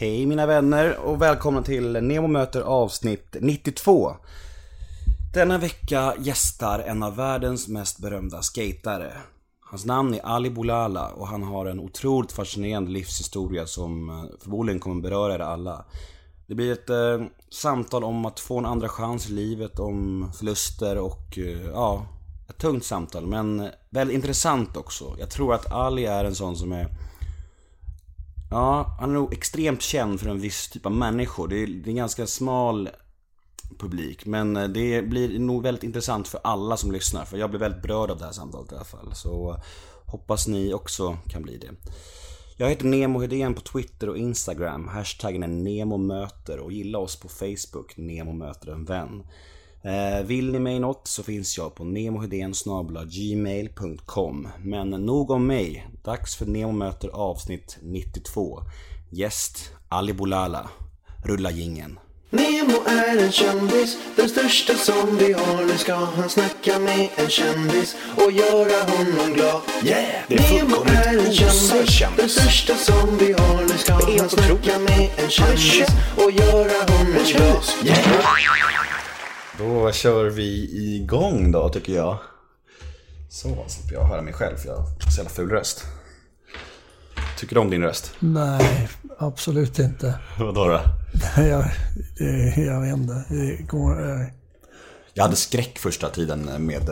Hej mina vänner och välkomna till Nemo möter avsnitt 92. Denna vecka gästar en av världens mest berömda skatare. Hans namn är Ali Boulala och han har en otroligt fascinerande livshistoria som eh, förmodligen kommer beröra er alla. Det blir ett eh, samtal om att få en andra chans i livet, om förluster och eh, ja, ett tungt samtal men eh, väldigt intressant också. Jag tror att Ali är en sån som är Ja, han är nog extremt känd för en viss typ av människor. Det är, det är en ganska smal publik. Men eh, det blir nog väldigt intressant för alla som lyssnar. För jag blir väldigt berörd av det här samtalet i alla fall. Så eh, hoppas ni också kan bli det. Jag heter Nemo Hedén på Twitter och Instagram. Hashtaggen är NEMOMÖTER och gilla oss på Facebook, Nemo möter en vän. Eh, vill ni mig något så finns jag på gmail.com Men nog om mig. Dags för Nemo möter avsnitt 92. Gäst Ali Boulala. Rulla gingen. Nemo är en kändis, den största som vi har. Nu ska han snacka med en kändis och göra honom glad. Yeah! Det är Nemo fullkomligt är en osar kändis, kändis. den största som vi har. Nu ska han snacka med en kändis och göra honom glad. Yeah! Då kör vi igång då tycker jag. Så slipper jag höra mig själv för jag har så jävla ful röst. Tycker du om din röst? Nej, absolut inte. Vadå då? Jag, det, jag vet inte. Det går, eh, Jag hade skräck första tiden med, med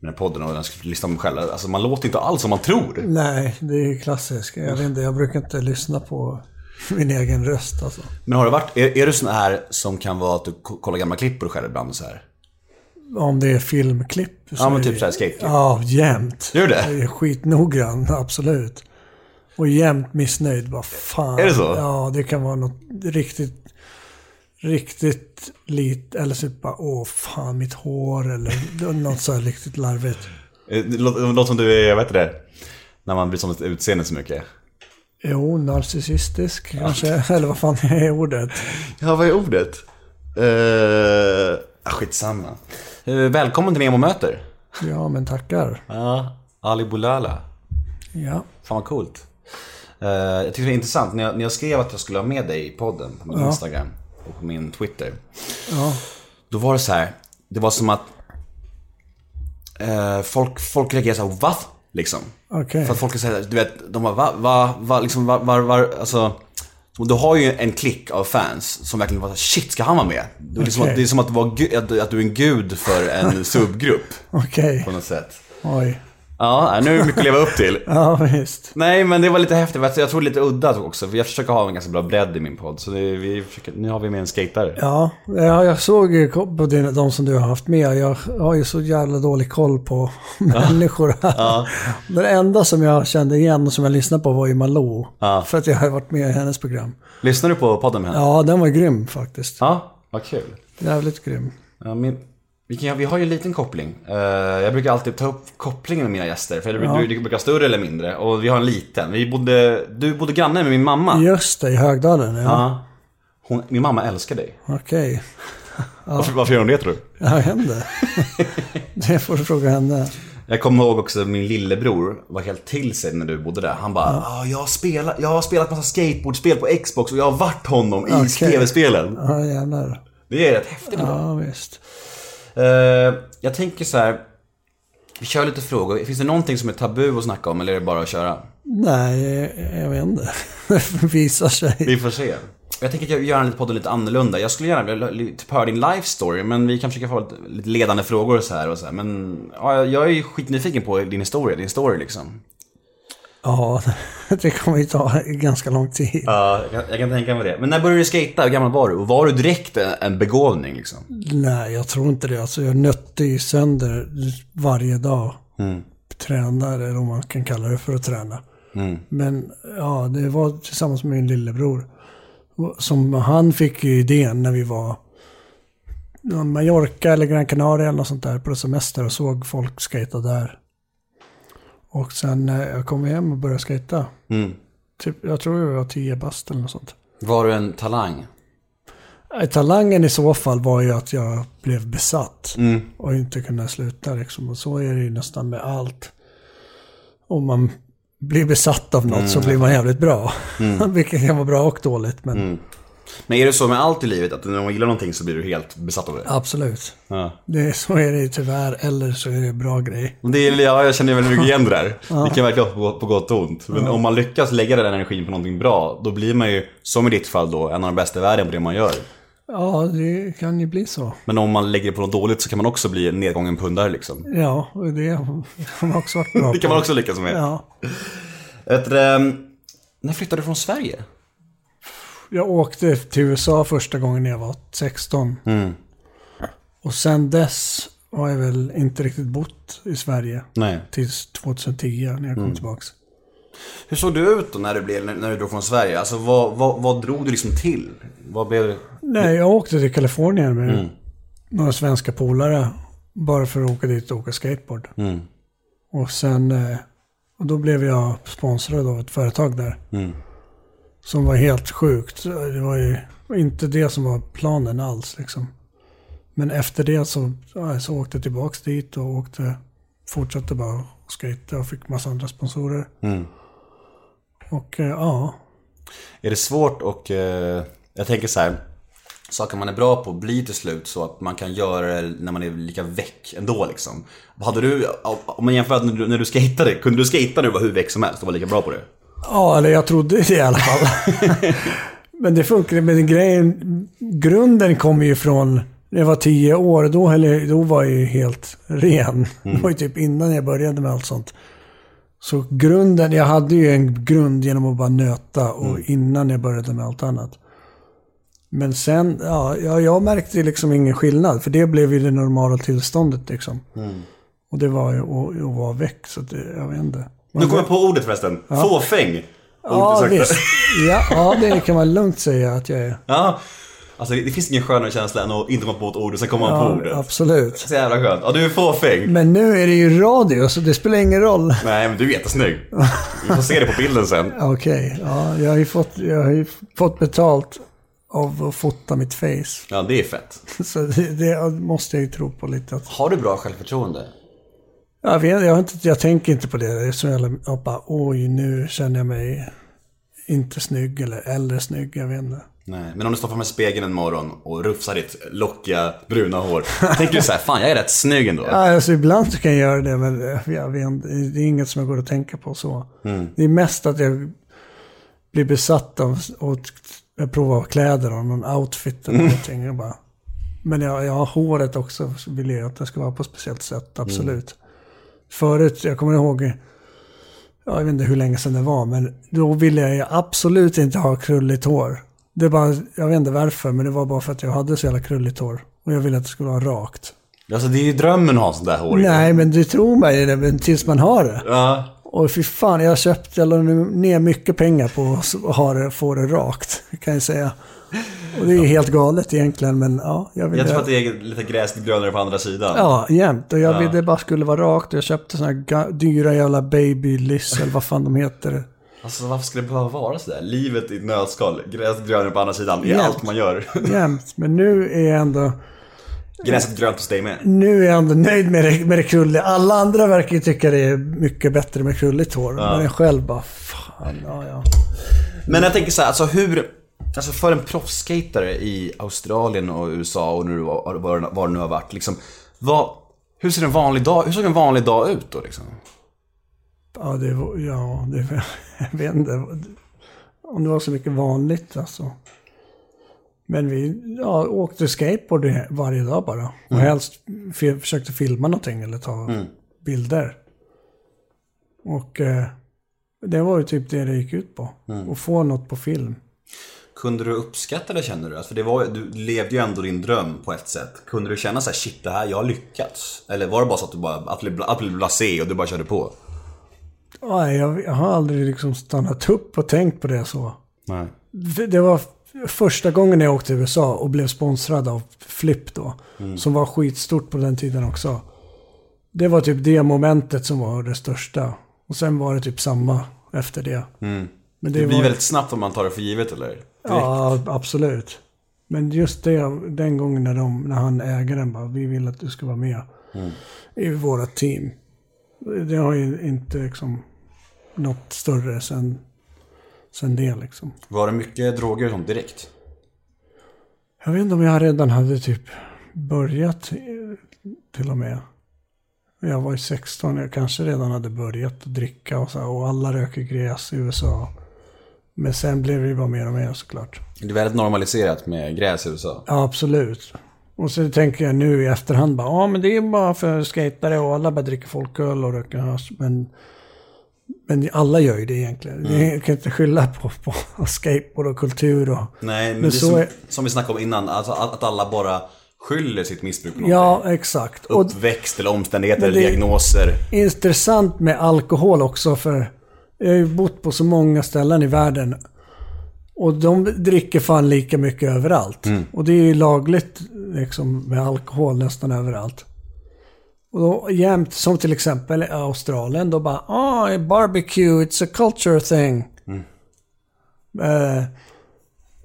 den här podden och jag skulle lyssna på mig själv. Alltså man låter inte alls som man tror. nej, det är klassiskt. Jag vet inte, jag brukar inte lyssna på min egen röst alltså. Men har det varit, är, är du sån här som kan vara att du ko- kollar gamla klipp på dig själv ibland och så här? Om det är filmklipp. Ja, men typ det- så här skateklipp. Ja, jämt. Gör det? Jag är skitnoggrann, absolut. Och jämt missnöjd. Vad fan. Är det så? Ja, det kan vara något riktigt, riktigt lite. Eller så bara, åh fan mitt hår. Eller något så här riktigt larvigt. Eh, Det låter som du är, jag vet det, när man blir som ett utseende så mycket. Jo, narcissistisk kanske. Eller vad fan är ordet? Ja, vad är ordet? Uh, skitsamma. Uh, välkommen till Nemo möter. Ja, men tackar. Ja, Ali Boulala. Ja. Fan vad coolt. Eh, jag tycker det är intressant, när jag, när jag skrev att jag skulle ha med dig i podden på min Ja. Instagram och på min Twitter. Ja. Då var det så här, det var som att eh, folk, folk reagerade såhär, va? Liksom. Okej. För att folk säger, du vet, de bara, va, va, va, liksom, var, var, var, alltså. Du har ju en klick av fans som verkligen såhär, shit, ska han vara med? Det är, liksom Okej. att, det är som att, vara, att, att du är en gud för en subgrupp, Okej. på något sätt. Oj. Ja, nu är det mycket att leva upp till. Ja, visst. Nej, men det var lite häftigt. Jag tror lite udda också. För jag försöker ha en ganska bra bredd i min podd. Så det, vi försöker, nu har vi med en skatare. Ja, ja, jag såg på dina- de som du har haft med. Jag har ju så jävla dålig koll på människor här. Den enda som jag kände igen och som jag lyssnade på var ju Malou. Ja. För att jag har varit med i hennes program. Lyssnar du på podden med henne? Ja, den var grym faktiskt. Ja, vad kul. Jävligt grym. Ja, men, vi, kan, vi har ju en liten koppling. Eh, jag brukar alltid ta upp kopplingen med mina gäster. För Ja. du, du brukar större eller mindre. Och vi har en liten. Vi bodde, du bodde granne med min mamma. Just det, i Högdalen. Ja. Ja. Hon, min mamma älskar dig. Okej. Varför, varför gör hon det tror du? Ja, hände. det får du fråga henne. Jag kommer ihåg också min lillebror var helt till sig när du bodde där. Han bara, ah, jag, har spelat, jag har spelat massa skateboardspel på Xbox och jag har varit honom i Okej. tv-spelen. Ja, jävlar. Det är rätt häftigt. Ja, visst. Eh, jag tänker så här. Vi kör lite frågor. Finns det någonting som är tabu att snacka om eller är det bara att köra? Nej, jag vet inte. Det visar sig. Vi får se. Jag tänker att jag gör lite podden lite annorlunda. Jag skulle gärna vilja typ höra din life story, men vi kan försöka få lite, lite ledande frågor och så här och så här. Men ja, jag är ju skitnyfiken på din historia, din story liksom. Ja, det kommer ju ta ganska lång tid. Ja, jag, kan- jag kan tänka mig det. Men när började du skata? Hur gammal var du? Och var du direkt en, begåvning liksom? Nej, jag tror inte det. Alltså, jag nötte ju sönder varje dag. Tränar, eller om man kan kalla det för att träna. Men ja, det var tillsammans med min lillebror. Som han fick ju idén när vi var Mallorca eller Gran Canaria eller något sånt där på semester och såg folk skata där. Och sen när jag kom hem och började skata. Mm. Typ, jag tror jag var 10 bast eller något sånt. Var du en talang? Nej, Talangen i så fall var ju att jag blev besatt. Mm. Och inte kunde sluta liksom. Och så är det ju nästan med allt. Om man blir besatt av något så blir man jävligt bra. Vilket kan vara bra och dåligt, men Men är det så med allt i livet? Att när man gillar någonting så blir du helt besatt av det? absolut. Ja. Det, är- så är det tyvärr, eller så är det en bra grej. Det är, ja, jag känner väldigt mycket igen det där. Det kan verkligen vara på, på gott och ont. Men om man lyckas lägga den energin på någonting bra, då blir man ju, som i ditt fall då, en av de bästa i världen på det man gör. Ja, det kan ju bli så. Men om man lägger det på något dåligt så kan man också bli en nedgången pundare liksom. Ja, det har man också varit bra Det kan på. man också lyckas med. Ja. Du, ehm, när flyttade du från Sverige? Jag åkte till USA första gången när jag var 16. Mm. Och sen dess har jag väl inte riktigt bott i Sverige. Nej. Tills 2010 när jag kom Mm. tillbaks. Hur såg du ut då när du, blev, när du drog från Sverige? Alltså vad, vad, vad drog du liksom till? Vad blev Nej, jag åkte till Kalifornien med Mm. några svenska polare. Bara för att åka dit och åka skateboard. Mm. Och sen... eh, Och då blev jag sponsrad av ett företag där. Mm. Som var helt sjukt. Det var ju inte det som var planen alls liksom. Men efter det så, ja, så åkte jag tillbaks dit och åkte, fortsatte bara att skejta och fick massa andra sponsorer. Mm. Och eh, ja, Är det svårt och eh, jag tänker så här. Saker man är bra på blir till slut så att man kan göra det när man är lika väck ändå liksom. Hade du, om man jämför när du, när du skatade, kunde du du var hur väck som helst och var lika bra på det? Ja, eller jag trodde det i alla fall. men det funkar Men grejen, grunden kommer ju från när jag var tio år. Då, eller, då var jag ju helt ren. Det var ju typ innan jag började med allt sånt. Så grunden, jag hade ju en grund genom att bara nöta och innan jag började med allt annat. Men sen, ja, jag, märkte liksom ingen skillnad. För det blev ju det normala tillståndet liksom. Och det var ju att, att vara väck, så det, jag vet inte. Nu kommer jag på ordet förresten. Fåfäng. Ja, du sökte. visst. Ja, ja, det kan man lugnt säga att jag är. Ja. Alltså det, finns ingen skönare känsla än att inte komma på ett ord och sen kommer man på Ja, ordet. absolut. Så jävla skönt. Ja, du är fåfäng. Men nu är det ju radio, så det spelar ingen roll. Nej, men du är jättesnygg. Vi får se det på bilden sen. Okej, ja, jag har ju fått, jag har ju fått betalt av att fota mitt face. Ja, det är fett. Så det, det måste jag ju tro på lite. Att, Har du bra självförtroende? Jag, vet, jag, har inte, jag tänker inte på det. Så jävla, jag bara, oj, nu känner jag mig inte snygg eller äldre snygg, jag vet inte. Nej, men om du står framför spegeln en morgon och rufsar ditt lockiga bruna hår. Tänker du så här, fan jag är rätt snygg ändå. Ja, alltså ibland så kan jag göra det, men eh, jag vet, det är inget som jag går att tänka på så. Det är mest att jag blir besatt av att prova kläder och någon outfit eller någonting. Jag bara, men jag, jag har håret också, så vill jag att det ska vara på ett speciellt sätt, absolut. Förut, jag kommer ihåg, jag vet inte hur länge sedan det var, men då ville jag absolut inte ha krulligt hår. Det bara, jag vet inte varför, men det var bara för att jag hade så jävla krulligt hår. Och jag ville att det skulle vara rakt. Alltså det är ju drömmen att ha sånt där hår. Nej, men du tror mig det, men tills man har det. Ja. Och fy fan, jag köpte, jag la ner mycket pengar på att ha det, få det rakt, kan jag säga. Och det är helt galet egentligen, men ja, jag ville... Jag tror att det är lite gräset grönare på andra sidan. Ja, jämt. Och jag ville det bara skulle vara rakt. Jag köpte såna här dyra jävla babyliss, eller vad fan de heter. Alltså varför ska det behöva vara sådär? Livet i ett nötskal, gräset grönare på andra sidan. Det är Ja. allt man gör. Jämt. Men nu är jag ändå... Gräset grönt hos dig med. Nu är jag ändå nöjd med det, med det krulliga. Alla andra verkar ju tycka det är mycket bättre med krulligt hår. Men jag själv bara, fan, ja ja. Men jag tänker så här, alltså hur... Alltså för en proffsskatare i Australien och USA och nu var, var, var det nu har varit liksom. Vad, hur ser en vanlig dag, hur såg en vanlig dag ut då liksom? Ja, det var, ja, det, jag vet inte. Om det var så mycket vanligt alltså. Men vi ja, åkte skateboard varje dag bara. Och helst f- försökte filma någonting eller ta bilder. Och eh, det var ju typ det det gick ut på. Att få något på film. Kunde du uppskatta det känner du? Alltså, för det var, du levde ju ändå din dröm på ett sätt. Kunde du känna så här, shit det här, jag har lyckats? Eller var det bara så att du bara, att bli, att bli blasé och du bara körde på? Nej, jag, har aldrig liksom stannat upp och tänkt på det så. Nej. Det var första gången jag åkte till USA och blev sponsrad av Flip då. Som var skitstort på den tiden också. Det var typ det momentet som var det största. Och sen var det typ samma efter det. Men det, Det blir var, väldigt snabbt om man tar det för givet eller? Ja, absolut. Men just det, den gången när, de, när han ägaren bara, vi vill att du ska vara med i våra team. Det har ju inte liksom... något större sen, sen det liksom. Var det mycket droger sånt direkt? Jag vet inte om jag redan hade typ börjat eh, till och med. Jag var ju 16, jag kanske redan hade börjat att dricka och så här, och alla röker gräs i USA. Men sen blev det ju bara mer och mer såklart. Det är väldigt normaliserat med gräs i USA. Ja, absolut. Och så tänker jag nu i efterhand bara, ja men det är bara för skatare och alla bara dricker folköl och röker hasch. Men, men alla gör ju det egentligen. Det kan inte skylla på, på skateboard och kultur och... Nej, men, Men det är som, är- som vi snackade om innan, alltså att, alla bara skyller sitt missbruk på. Ja, exakt. Uppväxt eller omständigheter, det- diagnoser. intressant med alkohol också för jag har ju bott på så många ställen i världen. Och de dricker fan lika mycket överallt. Och det är ju lagligt liksom med alkohol nästan överallt. Och då jämt, som till exempel i Australien, då bara ah, barbecue, it's a culture thing. Eh,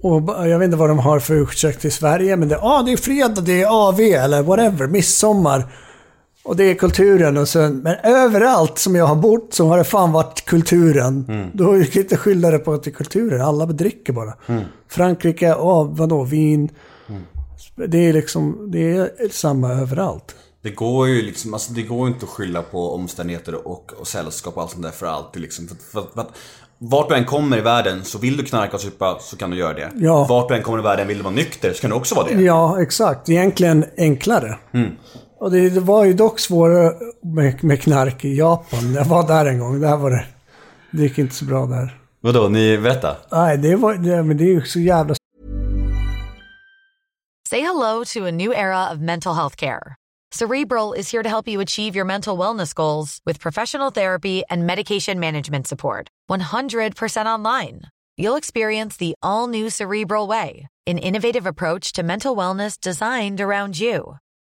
och jag vet inte vad de har för ursäkt till Sverige, men det, ah, det är fredag, det är AV eller whatever, midsommar. Och det är kulturen och sen, men överallt som jag har bott så har det fan varit kulturen. Då kan jag inte skylla det på att det är kulturen, alla dricker bara. Frankrike, ja vadå, vin. Det är liksom, det är samma överallt. Det går ju liksom, alltså det går inte att skylla på omständigheter och, och sällskap och allt sånt där för alltid liksom. För, för, för att, vart du än kommer i världen, så vill du knarka och supa så kan du göra det. Ja. Vart du än kommer i världen, vill du vara nykter så kan du också vara det. Ja, exakt. Egentligen enklare. Och det, det var ju dock svårare med, med knark i Japan. Jag var där en gång, där var det... Det gick inte så bra där. Vadå, ni, berätta. Nej, det var... Det, men det är ju så jävla Say hello to a new era of mental health care. Cerebral is here to help you achieve your mental wellness goals with professional therapy and medication management support. 100% online. You'll experience the all new Cerebral Way, an innovative approach to mental wellness designed around you.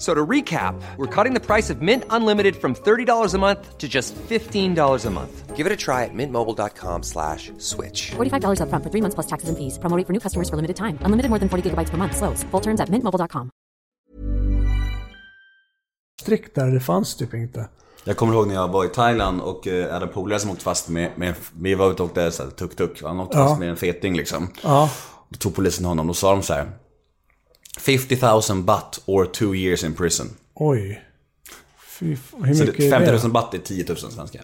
So to recap, we're cutting the price of Mint Unlimited from $30 a month to just $15 a month. Give it a try at mintmobile.com slash switch. $45 upfront for three months plus taxes and fees. Promo rate for new customers for limited time. Unlimited more than 40 gigabytes per month. Slows. Full terms at mintmobile.com. strikt där. Det fanns typ inte. Jag kommer ihåg när jag var i Thailand och eh, hade polare som åkte fast med, med vi var ute och åkte tuk-tuk. Han åkte Ja. fast med en feting liksom. Ja. Då tog polisen honom, då sa de så här. 50 000 baht or two years in prison. Oj. Fy, hur Så mycket det, är 50 det? 000 baht är 10 000 svenska.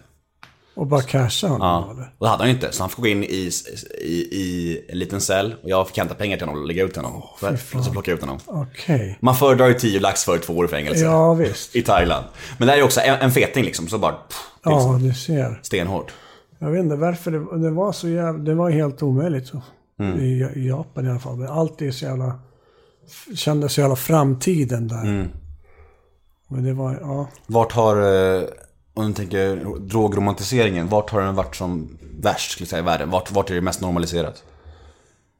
Och bara casha honom Ja, eller? och det hade han ju inte. Så han fick gå in i, i, i en liten cell och jag fick hämta pengar till honom och lägga ut honom. För, så plocka ut honom. Okej. Man föredrar ju 10 lax för två år i fängelse. Ja, visst. I Thailand. Men det är ju också en, en feting liksom, så bara... Pff, Ja, liksom du ser. Stenhårt. Jag vet inte varför det, det var så jävla... Det var helt omöjligt så. Mm. I, I Japan i alla fall. Men allt är så jävla... Kändes så jävla framtiden där. Mm. Men det var, ja. Vart har, eh, om du tänker drogromantiseringen, vart har den varit som värst skulle jag säga, i världen? Vart, vart är det mest normaliserat?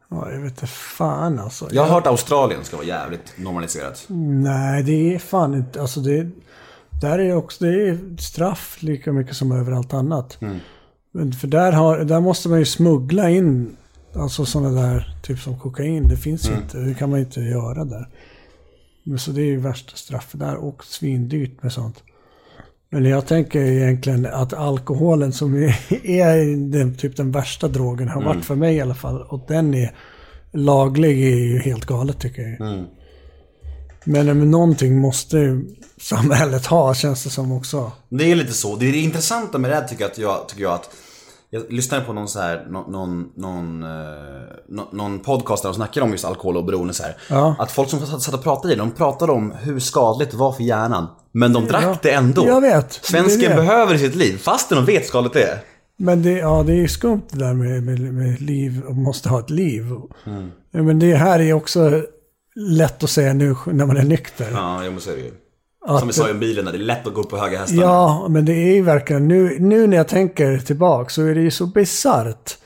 ja jag vet inte fan alltså. Jag har hört Australien ska vara jävligt normaliserat. Nej, det är fan inte... Alltså det... Där är också... Det är straff lika mycket som överallt annat. Mm. Men för där, har, där måste man ju smuggla in alltså sådana där, typ som kokain. Det finns Mm. inte. Det kan man inte göra där. Men så det är ju värsta straffet där och svindyrt med sånt. Men jag tänker egentligen att alkoholen som är- den, typ den värsta drogen, har Mm. varit för mig i alla fall. Och den är laglig är ju helt galet tycker jag. Mm. Men, men någonting måste ju samhället ha känns det som också. Det är lite så. Det är det intressanta med det här tycker jag, tycker jag att Jag lyssnade på någon så här, nå- någon, någon, eh, nå- någon podcast där de snackade om just alkohol och beroende så här. Ja. Att folk som satt och pratade i det, de pratade om hur skadligt det var för hjärnan. Men de drack det ändå. Jag vet. Svensken Det det. behöver sitt liv, fastän de vet hur skadligt det är. Men det, ja, det är skumt det där med, med, med liv och måste ha ett liv. Ja, men det här är också lätt att säga nu när man är nykter. Ja, jag måste säga det. Att- Som vi sa i bilen, det är lätt att gå upp på höga hästar. Ja, men det är ju verkligen, nu, nu när jag tänker tillbaka så är det ju så bisarrt.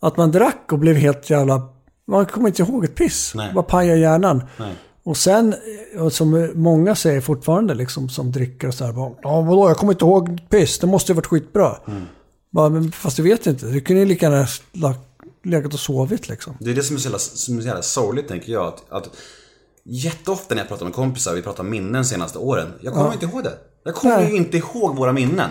Att man drack och blev helt jävla, man kommer inte ihåg ett piss. Nej. Bara pajar hjärnan. Nej. Och sen, och som många säger fortfarande liksom som dricker och så här, bara, ja vadå, jag kommer inte ihåg ett piss, det måste ju varit skitbra. Mm. Bara, men fast du vet inte, du kunde ju lika gärna legat och sovit liksom. Det är det som är så jävla, som är så jävla sorgligt tänker jag. Att, att jätteofta när jag pratar med kompisar, vi pratar minnen de senaste åren. Jag kommer inte ihåg det. Jag kommer Nej. ju inte ihåg våra minnen.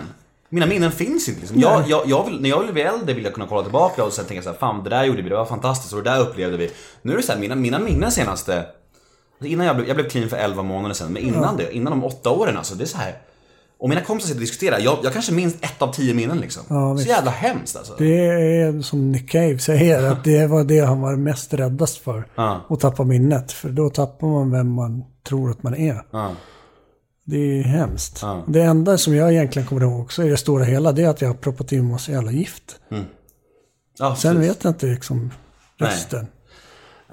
Mina minnen finns inte liksom. Jag, jag, jag vill, när jag vill bli äldre vill jag kunna kolla tillbaka och sen tänka så här, fan det där gjorde vi, det var fantastiskt och det där upplevde vi. Nu är det så här, mina, mina minnen senaste, alltså innan jag blev, jag blev clean för 11 månader sedan, men innan det, innan de 8 åren alltså, det är så här. Och mina kompisar sitter och diskuterar, jag, jag kanske minns ett av tio minnen liksom. Ja, så jävla hemskt alltså. Det är som Nick Cave säger, att det var det han var mest räddast för. Ja. Att tappa minnet. För då tappar man vem man tror att man är. Ja. Det är hemskt. Ja. Det enda som jag egentligen kommer ihåg också i det stora hela, det är att jag har proppat in massa jävla gift. Ja, Sen precis. vet jag inte liksom resten.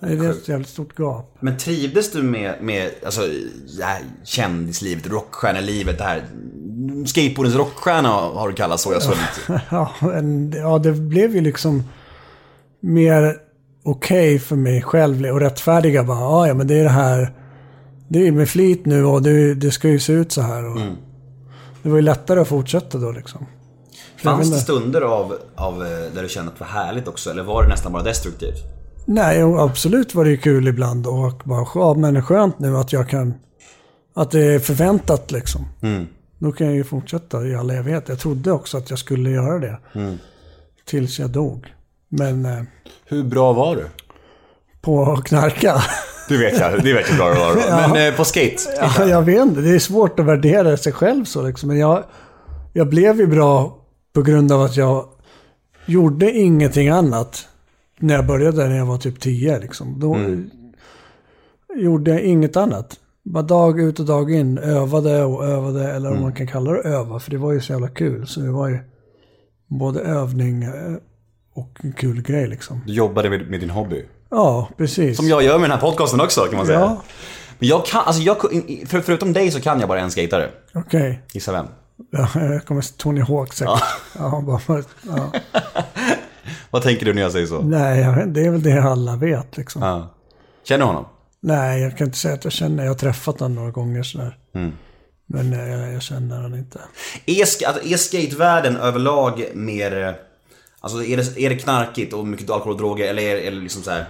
Det är ett jävligt stort gap. Men trivdes du med, med alltså, det här kändislivet, rockstjärnelivet, det här skateboardens rockstjärna har du kallat så jag såg lite. Ja, en, ja, det blev ju liksom mer okej för mig själv och rättfärdiga bara. "Ja, Ja, men det är det här. Det är med flit nu och det, det ska ju se ut så här. Och Det var ju lättare att fortsätta då liksom. Fanns det stunder av, av eh, där du kände att det var härligt också, eller var det nästan bara destruktivt? Nej, och absolut var det ju kul ibland och bara, ja men det är skönt nu att jag kan, att det är förväntat liksom. Då kan jag ju fortsätta i all evighet. Jag trodde också att jag skulle göra det. Tills jag dog. Men eh, Hur bra var du? på att knarka. Det vet jag, det vet jag bra du var. Men eh, på skate? ja, jag vet inte, det är svårt att värdera sig själv så liksom. Men jag, jag blev ju bra på grund av att jag gjorde ingenting annat. När jag började när jag var typ 10 liksom. Då gjorde jag inget annat. Bara dag ut och dag in. Övade och övade. Eller om man kan kalla det öva. För det var ju så jävla kul. Så det var ju både övning eh, och en kul grej liksom. Du jobbade med, med din hobby. Ja, precis. Som jag gör med den här podcasten också kan man säga. Ja. Men jag kan, alltså jag, för, förutom dig så kan jag bara en skatare. Okej. Gissa vem? Ja, jag kommer Tony Hawk säkert. Ja. bara, ja. Vad tänker du när jag säger så? Nej, det är väl det alla vet liksom. Ja. Känner du honom? Nej, jag kan inte säga att jag känner. Jag har träffat honom några gånger sådär. Mm. Men eh, jag, jag känner honom inte. Är, alltså, är skatevärlden överlag mer... eh, Alltså är det, är det knarkigt och mycket alkohol och droger eller är det liksom så här...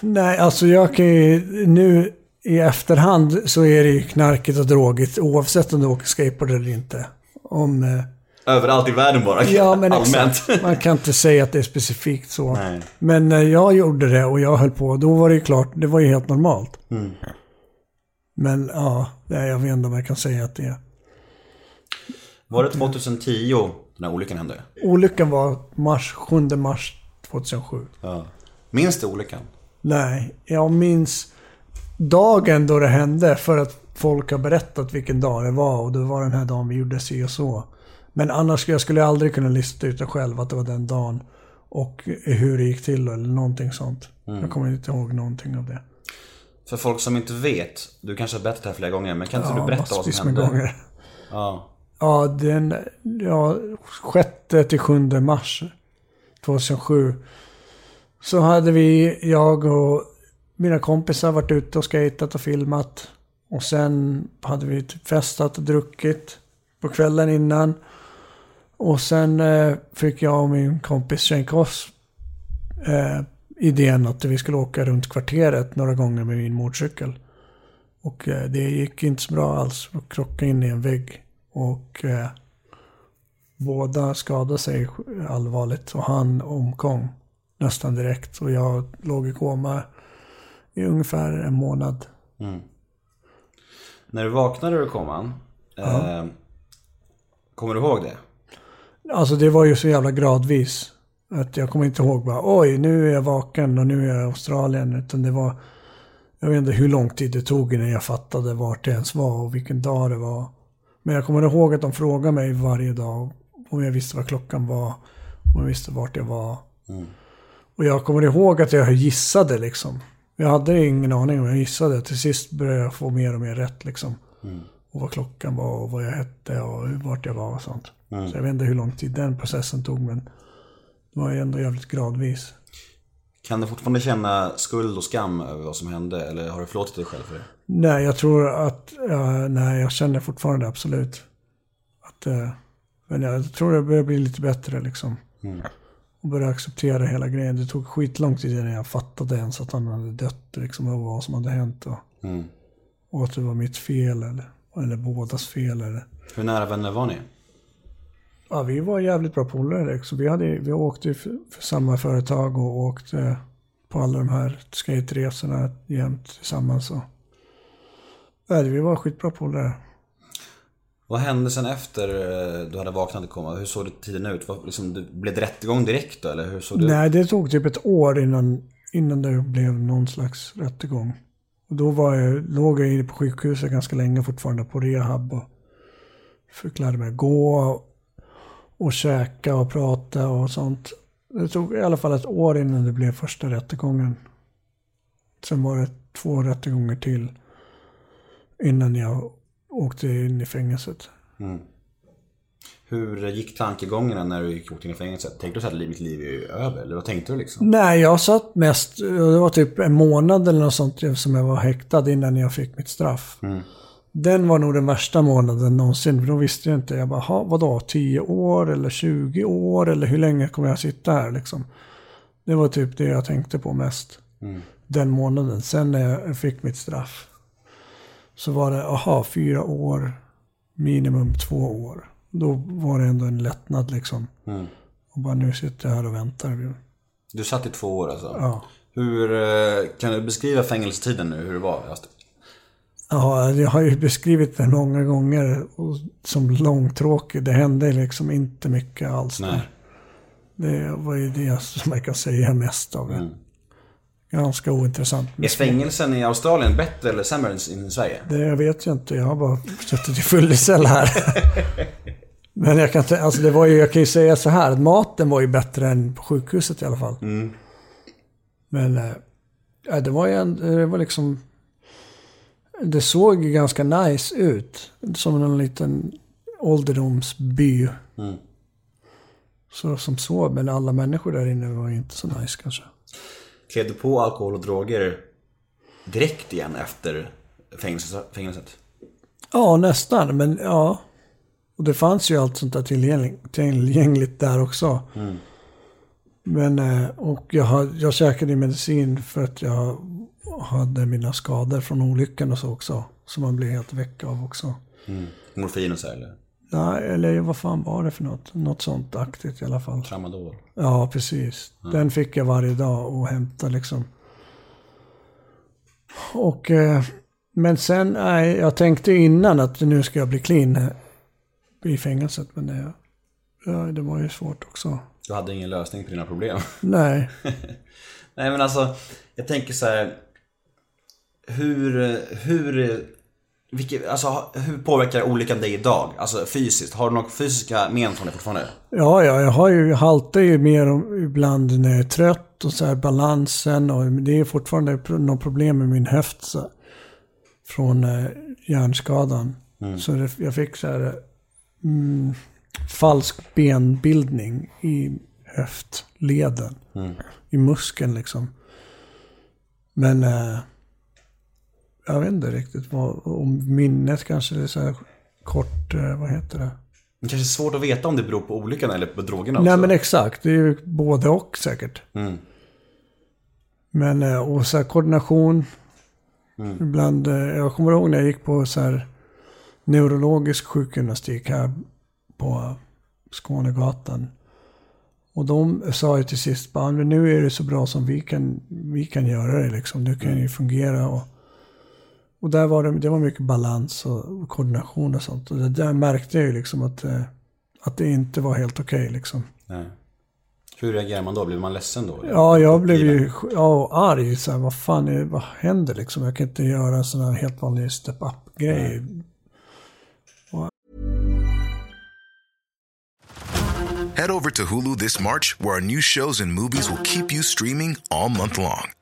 Nej, alltså jag kan ju nu i efterhand så är det ju knarkigt och drogigt oavsett om du åker skateboard eller inte. Om, eh, Överallt i världen bara? ja, men Allmänt. exakt. Man kan inte säga att det är specifikt så. Nej. Men när jag gjorde det och jag höll på, då var det ju klart, det var ju helt normalt. Mm. Men ja, jag vet inte om jag kan säga att det är. Var det 2010 den här olyckan hände? Olyckan var mars, 7 mars 2007. Ja. Minns du olyckan? Nej, jag minns dagen då det hände för att folk har berättat vilken dag det var och det var den här dagen vi gjorde si och så. Men annars jag skulle jag aldrig kunna lista ut det själv att det var den dagen. Och hur det gick till eller någonting sånt. Jag kommer inte ihåg någonting av det. För folk som inte vet, du kanske har berättat det här flera gånger, men kan inte du Ja, berätta vad som hände? gånger. Ja. Ja, den ja, 6 till 7 mars 2007. Så hade vi, jag och mina kompisar varit ute och skatat och filmat. Och sen hade vi typ festat och druckit på kvällen innan. Och sen eh, fick jag och min kompis Schenkos eh, idén att vi skulle åka runt kvarteret några gånger med min motorcykel. Och eh, det gick inte så bra alls. Och krockade in i en vägg. Och eh, båda skadade sig allvarligt. Och han omkom nästan direkt. Och jag låg i koma i ungefär en månad. När du vaknade ur koman, eh, kommer du ihåg det? Alltså det var ju så jävla gradvis. Att jag kommer inte ihåg bara oj nu är jag vaken och nu är jag i Australien. Utan det var, jag vet inte hur lång tid det tog innan jag fattade vart det ens var och vilken dag det var. Men jag kommer ihåg att de frågade mig varje dag om jag visste vad klockan var. Om jag visste vart jag var. Och jag kommer ihåg att jag gissade liksom. Jag hade ingen aning om jag gissade. Till sist började jag få mer och mer rätt liksom. Och vad klockan var och vad jag hette och vart jag var och sånt. Så jag vet inte hur lång tid den processen tog men det var ju ändå jävligt gradvis. Kan du fortfarande känna skuld och skam över vad som hände? Eller har du förlåtit dig själv för det? Nej, jag tror att, ja, nej jag känner fortfarande absolut. Att, eh, men jag tror det börjar bli lite bättre liksom. Och börja acceptera hela grejen. Det tog skitlång tid innan jag fattade ens att han hade dött liksom. Och vad som hade hänt. Och, och att det var mitt fel eller, eller bådas fel. Eller. Hur nära vänner var ni? Ja, vi var jävligt bra polare. liksom. Vi, hade, vi åkte för, för samma företag och åkte på alla de här skateresorna jämt tillsammans. Och, nej, vi var skitbra polare. Vad hände sen efter eh, du hade vaknat och komma? Hur såg det tiden ut? Vad, liksom, blev det rättegång direkt då? Eller hur såg det? Nej, det tog typ ett år innan, innan det blev någon slags rättegång. Och då var jag, låg jag inne på sjukhuset ganska länge fortfarande på rehab. Och fick lära mig gå och käka och prata och sånt. Det tog i alla fall ett år innan det blev första rättegången. Sen var det två rättegångar till innan jag åkte in i fängelset. Hur gick tankegångarna när du gick åkte in i fängelset? Tänkte du så att mitt liv är över? Eller vad tänkte du liksom? Nej, jag satt mest, det var typ en månad eller något sånt som jag var häktad innan jag fick mitt straff. Den var nog den värsta månaden någonsin. För då visste jag inte, jag bara, "Ha, vadå, 10 år eller 20 år eller hur länge kommer jag sitta här liksom? Det var typ det jag tänkte på mest. Den månaden. Sen när jag fick mitt straff. Så var det, aha, fyra år, minimum två år. Då var det ändå en lättnad liksom. Och bara nu sitter jag här och väntar. Du satt i två år alltså? Ja. Hur, eh, kan du beskriva fängelsetiden nu? Hur det var? Ja, jag har ju beskrivit det många gånger som långtråkig. Det hände liksom inte mycket alls Nej. där. Det var ju det som jag kan säga mest av det. Ganska ointressant. Är fängelsen i Australien bättre eller sämre än i Sverige? Det vet jag inte. Jag har bara suttit i fyllecell här. Men jag kan, alltså det var ju, jag kan ju säga så här. Maten var ju bättre än på sjukhuset i alla fall. Men eh, ja, det var ju en, det var liksom... Det såg ju ganska nice ut. Som en liten ålderdomsby. Så som så, men alla människor där inne var ju inte så nice kanske. Klev du på alkohol och droger direkt igen efter fängelset? Ja, nästan. Men ja. Och det fanns ju allt sånt där tillgängligt, där också. Men, eh, och jag, har, jag käkade medicin för att jag hade mina skador från olyckan och så också. Som man blev helt väck av också. Morfin och så eller? Nej, eller vad fan var det för något? Något sånt aktigt i alla fall. Tramadol? Ja, precis. Den fick jag varje dag och hämta liksom. Och, eh, men sen, nej, jag tänkte innan att nu ska jag bli clean i fängelset. Men det, ja, det var ju svårt också. Du hade ingen lösning på dina problem? Nej, Nej men alltså, jag tänker så här. Hur, hur, vilket, alltså, hur påverkar olyckan dig idag? Alltså fysiskt, har du några fysiska men från det fortfarande? ja, ja, jag har ju haltar ju mer ibland när jag är trött och så här balansen. Och det är fortfarande något problem med min höft så, från eh, hjärnskadan. Så det, jag fick så här mm, falsk benbildning i höftleden. I muskeln liksom. Men eh, jag vet inte riktigt vad, om minnet kanske är så här kort, eh, vad heter det? Det kanske är svårt att veta om det beror på olyckan eller på drogerna också. Nej men exakt, det är ju både och säkert. Mm. Men eh, och så här koordination. Ibland, eh, jag kommer ihåg när jag gick på så här neurologisk sjukgymnastik här på Skånegatan. Och de sa ju till sist bara, nu är det så bra som vi kan, vi kan göra det liksom. Du kan ju fungera och, och där var det, det var mycket balans och koordination och sånt. Och det där märkte jag ju liksom att, eh, Att det inte var helt okej liksom. Nej. Hur reagerar man då? Blir man ledsen då? Ja, jag blev ju ja, arg. Så här, vad fan är, vad händer liksom? Jag kan inte göra en sån här helt vanlig step-up-grej. Head over to Hulu this March, where our new shows and movies will keep you streaming all month long.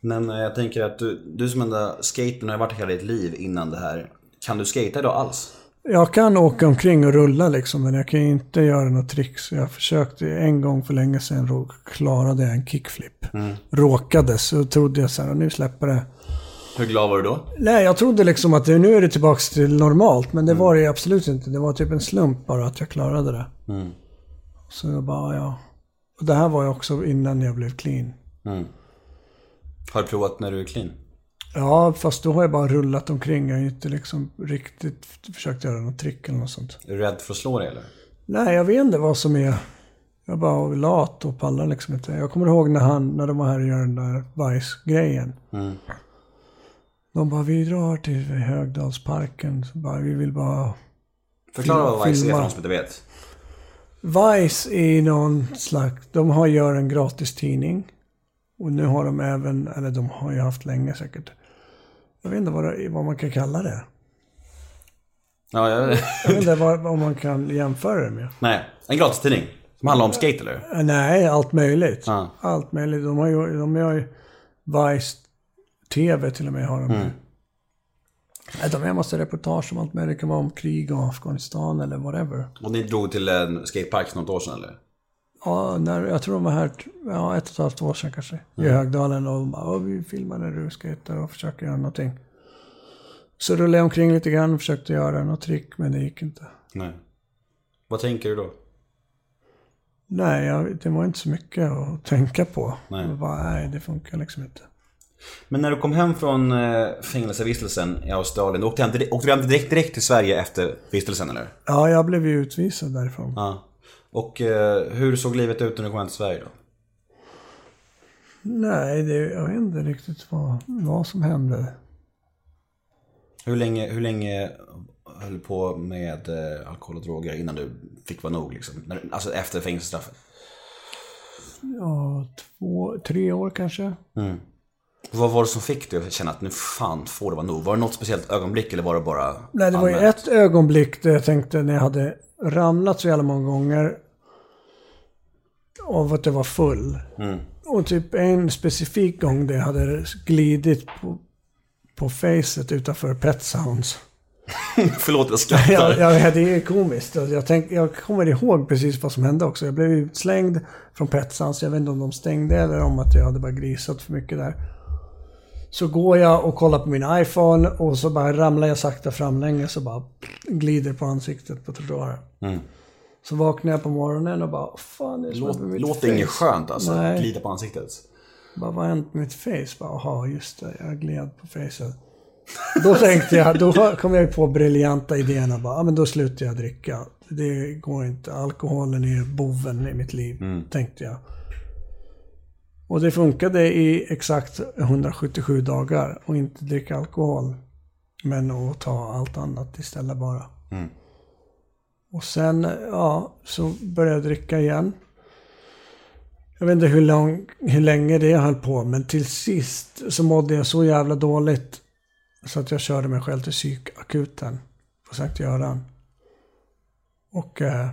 Men eh, jag tänker att du, du som enda skatern har varit hela ditt liv innan det här. Kan du skata idag alls? Jag kan åka omkring och rulla liksom, men jag kan inte göra något tricks. Jag försökte en gång för länge sedan, klarade jag en kickflip. Råkade, så trodde jag så här, nu släpper det. Hur glad var du då? Nej, jag trodde liksom att nu är det tillbaka till normalt, men det var det absolut inte. Det var typ en slump bara att jag klarade det. Så jag bara, ja. Och det här var ju också innan jag blev clean. Har du provat när du är clean? Ja, fast då har jag bara rullat omkring. Jag har inte liksom riktigt försökt göra något trick eller något sånt. Är du rädd för att slå dig eller? Nej, jag vet inte vad som är... Jag är bara lat och pallar liksom inte. Jag kommer ihåg när, han, när de var här och gör den där Vice-grejen. De bara, vi drar till Högdalsparken. Så bara, vi vill bara... Förklara vad Vice är för någon som inte vet. Vice är någon slags... De har gör en gratis tidning. Och nu har de även, eller de har ju haft länge säkert. Jag vet inte vad, det, vad man kan kalla det. Ja, jag vet Jag vet inte vad, vad man kan jämföra det med. Nej, en gratistidning. Som handlar om skate eller? Eh, Nej, allt möjligt. Ja. Allt möjligt. De har ju, de har ju Vice TV till och med har de. Mm. De har en massa reportage om allt möjligt. Det kan vara om krig och Afghanistan eller whatever. Och ni drog till en skatepark för något år sedan eller? Ja, när, jag tror de var här ja, ett och ett halvt år sedan kanske. I Högdalen och de bara, "Ja, vi filmar när du skejtar och försöker göra någonting. Så rullade jag omkring lite grann och försökte göra något trick, men det gick inte. Nej. Vad tänker du då? Nej, jag, det var inte så mycket att tänka på. Nej. Bara, nej, det funkar liksom inte. Men när du kom hem från eh, fängelsevistelsen i Australien, du åkte, hem direkt, åkte du hem direkt, direkt till Sverige efter vistelsen eller? Ja, jag blev ju utvisad därifrån. Ja. Och eh, hur såg livet ut när du kom hem till Sverige då? Nej, det, jag vet inte riktigt vad, vad som hände. Hur länge, hur länge höll du på med eh, alkohol och droger innan du fick vara nog liksom? När, alltså efter fängelsestraffet? Ja, två, tre år kanske. Vad var det som fick dig att känna att nu fan får det vara nog? Var det något speciellt ögonblick eller var det bara Nej, det var ju ett ögonblick där jag tänkte när jag hade ramlat så jävla många gånger. Av att jag var full. Och typ en specifik gång jag hade glidit på, på facet utanför Pet Sounds. Förlåt jag skrattar. Ja, ja, det är komiskt. Jag, tänk, jag kommer ihåg precis vad som hände också. Jag blev utslängd från Petsans. Jag vet inte om de stängde eller om att jag hade bara grisat för mycket där. Så går jag och kollar på min iPhone och så bara ramlar jag sakta framlänges och bara glider på ansiktet på trottoaren. Så vaknar jag på morgonen och bara, fan det är Låt, med mitt låter face." inget skönt alltså. Nej. Glida på ansiktet. Bara, vad har hänt med mitt face? Bara, Jaha, just det, jag gled på facet. Då tänkte jag, då kom jag på briljanta idéerna. Bara, ja, men då slutar jag dricka. Det går inte. Alkoholen är boven i mitt liv, tänkte jag. Och det funkade i exakt 177 dagar och inte dricka alkohol. Men att ta allt annat istället bara. Och sen, ja, så började jag dricka igen. Jag vet inte hur, lång, hur länge det höll på, men till sist så mådde jag så jävla dåligt. Så att jag körde mig själv till psykakuten på Sankt Göran. Och eh,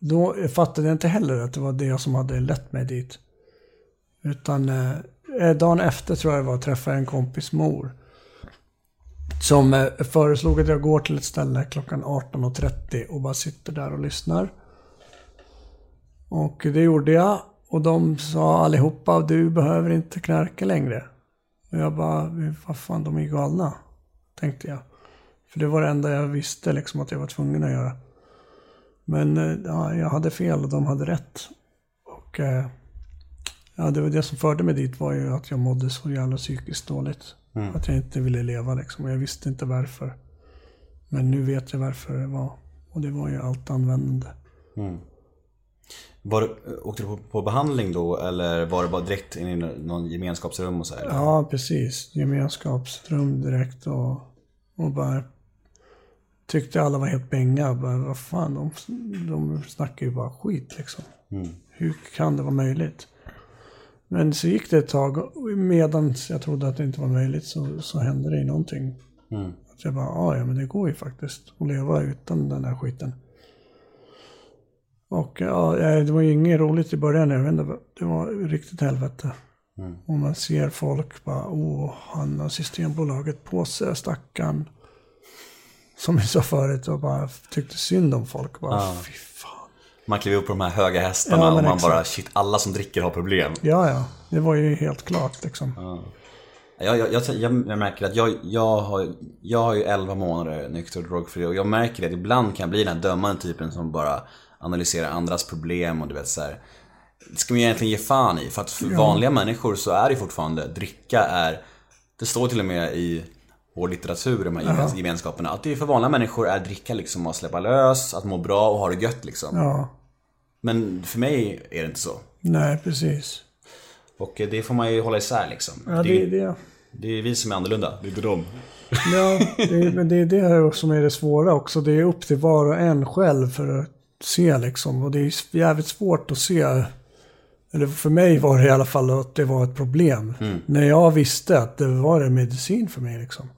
då fattade jag inte heller att det var det som hade lett mig dit. Utan eh, eh, dagen efter tror jag det var, träffade jag en kompis mor. Som eh, föreslog att jag går till ett ställe klockan 18.30 och bara sitter där och lyssnar. Och det gjorde jag. Och de sa allihopa, du behöver inte knarka längre. Och jag bara, vad fan, de är ju galna. Tänkte jag. För det var det enda jag visste liksom att jag var tvungen att göra. Men eh, ja, jag hade fel och de hade rätt. Och eh, ja, det var det som förde mig dit var ju att jag mådde så jävla psykiskt dåligt. Att jag inte ville leva liksom. Och jag visste inte varför. Men nu vet jag varför det var. Och det var ju allt användande. Var, du- åkte du på, på behandling då eller var det bara direkt in i någon gemenskapsrum och så här? Ja, precis. Gemenskapsrum direkt och, och bara tyckte alla var helt bänga. Bara, vad fan, de, de snackar ju bara skit liksom. Hur kan det vara möjligt? Men så gick det ett tag och medan jag trodde att det inte var möjligt så, så hände det ju någonting. Att jag bara, "Ah, ja men det går ju faktiskt att leva utan den här skiten. Och ja, eh, det var ju inget roligt i början. Jag vet inte, det var riktigt helvete. Och man ser folk bara, åh, han har Systembolaget på sig, stackarn. Som vi sa förut, och bara tyckte synd om folk. Bara, fy fan. Man kliver upp på de här höga hästarna Ja, och man exakt. bara shit, alla som dricker har problem. Ja, ja, det var ju helt klart liksom. Jag, jag, jag, jag, jag märker att jag, jag, har, jag har ju 11 månader nykter och drogfri och jag märker att ibland kan jag bli den här dömande typen som bara analyserar andras problem och du vet så här. Det ska man egentligen ge fan i för att för vanliga människor så är det fortfarande, dricka är, det står till och med i vår litteratur, de här gemens- gemenskaperna, att det är för vanliga människor är dricka liksom att släppa lös, att må bra och ha det gött liksom. Ja, Men för mig är det inte så. nej precis. Och det får man ju hålla isär liksom. Ja, det, det, är, det, det är vi som är annorlunda, det är inte dem. ja, det, men det är det som är det svåra också. Det är upp till var och en själv för att se liksom. Och det är jävligt svårt att se. Eller för mig var det i alla fall att det var ett problem. När jag visste att det var en medicin för mig liksom.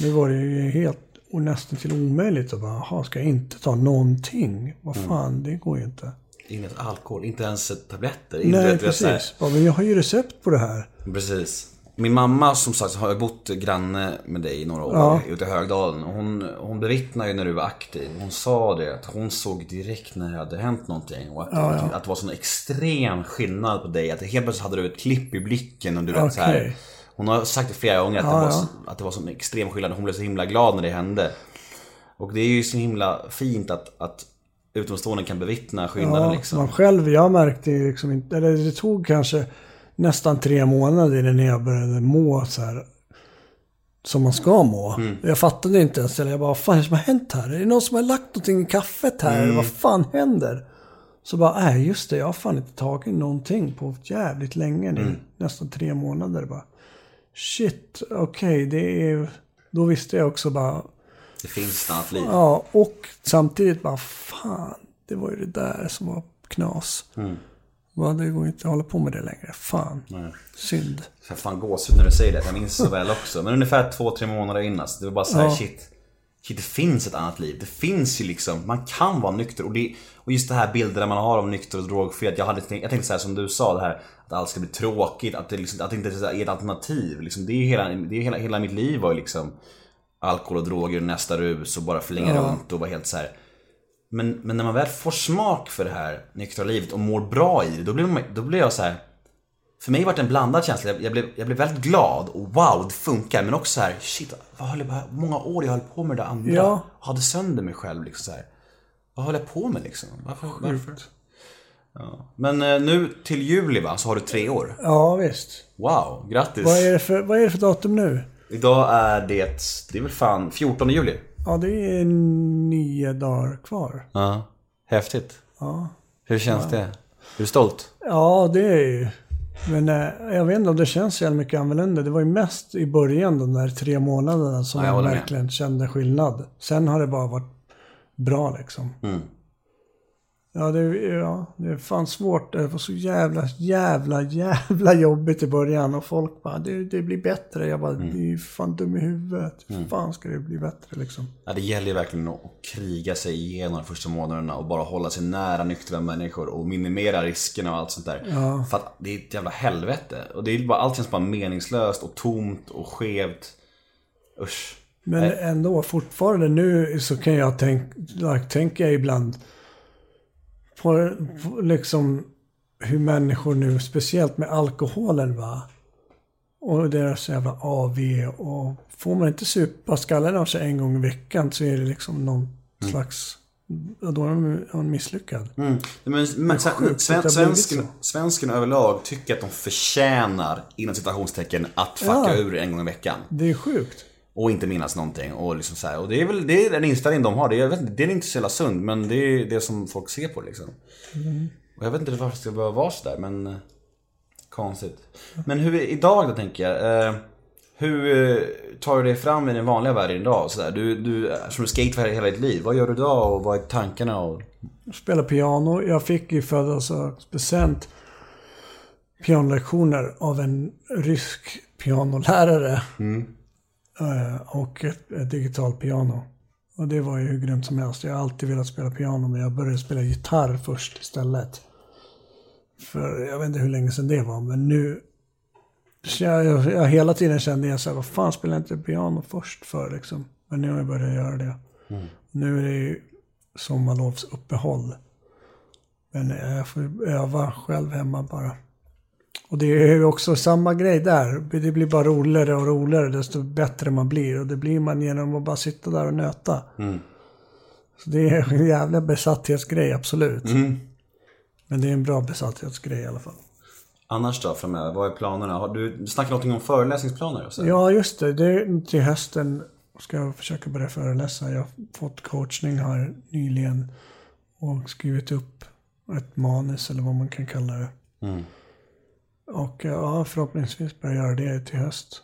Nu var det ju helt och nästan till omöjligt att bara, jaha, ska jag inte ta någonting? Vad fan, det går ju inte. Inget alkohol, inte ens tabletter. Inte, Nej, precis. Ja, men jag har ju recept på det här. Precis. Min mamma som sagt har bott granne med dig i några år Ja. ute i Högdalen. Och Hon, hon bevittnade ju när du var aktiv. Hon sa det att hon såg direkt när det hade hänt någonting. Och att, att det var sån extrem skillnad på dig. Att helt plötsligt hade du ett klipp i blicken och du vet så här. Hon har sagt det flera gånger att, Ja, det var, ja. så- att det var sån extrem skillnad. Hon blev så himla glad när det hände. Och det är ju så himla fint att, att utomstående kan bevittna skillnaden Ja, liksom. man själv, jag märkte ju liksom inte, eller det tog kanske nästan tre månader innan jag började må så här som man ska må. Jag fattade inte ens, jag bara, vad fan är det som har hänt här? Är det någon som har lagt någonting i kaffet här? Eller vad fan händer? Så bara, nej just det, jag har fan inte tagit någonting på jävligt länge nu. Nästan tre månader bara. Shit, okej, det är... Då visste jag också bara, Det finns ett annat liv. Ja, och samtidigt bara fan, det var ju det där som var knas. Va, det går inte att hålla på med det längre. Fan, synd. Jag fan gåshud när du säger det, jag minns så väl också. Men ungefär två, tre månader innan. Så det var bara så här, Ja. shit. Shit, det finns ett annat liv. Det finns ju liksom, man kan vara nykter. Och, det, och just det här bilderna man har av nykter och drogfri. Jag, hade tänkt, jag tänkte så här som du sa, det här att allt ska bli tråkigt. Att det, liksom, att det inte är ett alternativ. Liksom, det är ju hela, det är hela, hela mitt liv var ju liksom alkohol och droger, nästa rus och bara flänga runt och vara helt så här. Men, men när man väl får smak för det här nyktra livet och mår bra i det, då blir, man, då blir jag så här. För mig var det en blandad känsla. Jag, jag, blev, jag blev väldigt glad och wow, det funkar. Men också så här, shit, vad höll jag, många år jag höll på med det där andra. Ja. Och hade sönder mig själv liksom så här. Vad höll jag på med liksom? Varför? varför? Ja. Men eh, nu till juli va, så har du tre år. Ja, visst. Wow, grattis. Vad är, det för, vad är det för datum nu? Idag är det, det är väl fan 14 juli. Ja, det är nio dagar kvar. Ja. Häftigt. Ja. Hur känns det? Är du stolt? Ja, det är ju. Men eh, jag vet inte om det känns så jävla mycket annorlunda. Det var ju mest i början, de där tre månaderna, som Ja, jag jag håller med. verkligen kände skillnad. Sen har det bara varit bra liksom. Mm. Ja, det, ja, det är fan svårt. Det var så jävla, jävla, jävla jobbigt i början. Och folk bara, det, det blir bättre. Jag bara, Mm. det är fan dum i huvudet. Hur fan ska det bli bättre liksom? Ja, det gäller ju verkligen att kriga sig igenom de första månaderna och bara hålla sig nära nyktra människor och minimera riskerna och allt sånt där. För att det är ett jävla helvete. Och det är bara, allt känns bara meningslöst och tomt och skevt. Usch. Men ändå, fortfarande nu så kan jag tänka, tänka ibland på, på liksom hur människor nu, speciellt med alkoholen va. Och deras jävla AV och får man inte supa skallen av sig en gång i veckan så är det liksom någon slags, då är man misslyckad. Mm. Men, men sjukt sven, svensken, svensken överlag tycker att de förtjänar, inom citationstecken, att fucka Ja. ur en gång i veckan. Det är sjukt. Och inte minnas någonting. Och, liksom så här. och det är väl det är den inställning de har. Det är, jag vet, inte, det är inte så jävla sund, men det är det som folk ser på liksom. Och jag vet inte varför det ska behöva vara sådär, men... eh, Konstigt. Men hur, idag då tänker jag. Eh, hur eh, tar du dig fram i den vanliga världen idag? Så där? Du, du, som du skater hela ditt liv. Vad gör du idag och vad är tankarna? Och... Spela piano. Jag fick i födelsedagspresent pianolektioner av en rysk pianolärare. Eh, Och ett, ett digitalt piano. Och det var ju hur grymt som helst. Jag har alltid velat spela piano men jag började spela gitarr först istället. För jag vet inte hur länge sedan det var men nu... Jag, jag, jag hela tiden kände jag så här, vad fan spelar jag inte piano först för liksom? Men nu har jag börjat göra det. Nu är det ju sommarlovsuppehåll. Men jag får öva själv hemma bara. Och det är ju också samma grej där. Det blir bara roligare och roligare desto bättre man blir. Och det blir man genom att bara sitta där och nöta. Så det är en jävla besatthetsgrej, absolut. Men det är en bra besatthetsgrej i alla fall. Annars då framöver? Vad är planerna? Har du, snackar någonting om föreläsningsplaner? Så? Ja, just det. det. Till hösten ska jag försöka börja föreläsa. Jag har fått coachning här nyligen. Och skrivit upp ett manus eller vad man kan kalla det. Och ja, förhoppningsvis börja göra det till höst.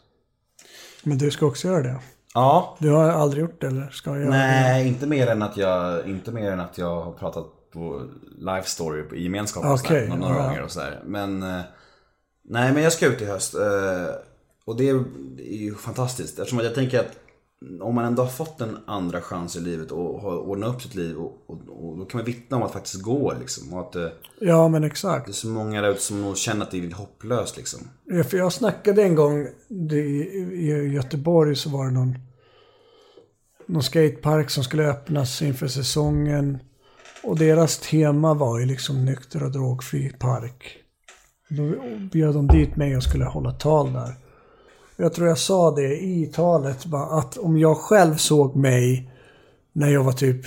Men du ska också göra det. ja. Du har aldrig gjort det eller ska jag göra det? Nej, inte mer än att jag, inte mer än att jag har pratat på Life Story i gemenskap och Okej, sådär, några ja. gånger och sådär. Men, eh, nej men jag ska ut i höst. eh, Och det är det ju fantastiskt. Eftersom jag tänker att om man ändå har fått en andra chans i livet och har ordnat upp sitt liv och, och, och då kan man vittna om att det faktiskt går liksom. Och att eh, Ja, men det är exakt. så många där ute som nog känner att det är hopplöst liksom. Ja, För jag snackade en gång det, i Göteborg så var det någon, någon skatepark som skulle öppnas inför säsongen. Och deras tema var ju liksom nykter och drogfri park. Då bjöd de dit mig och skulle hålla tal där. Jag tror jag sa det i talet bara att om jag själv såg mig när jag var typ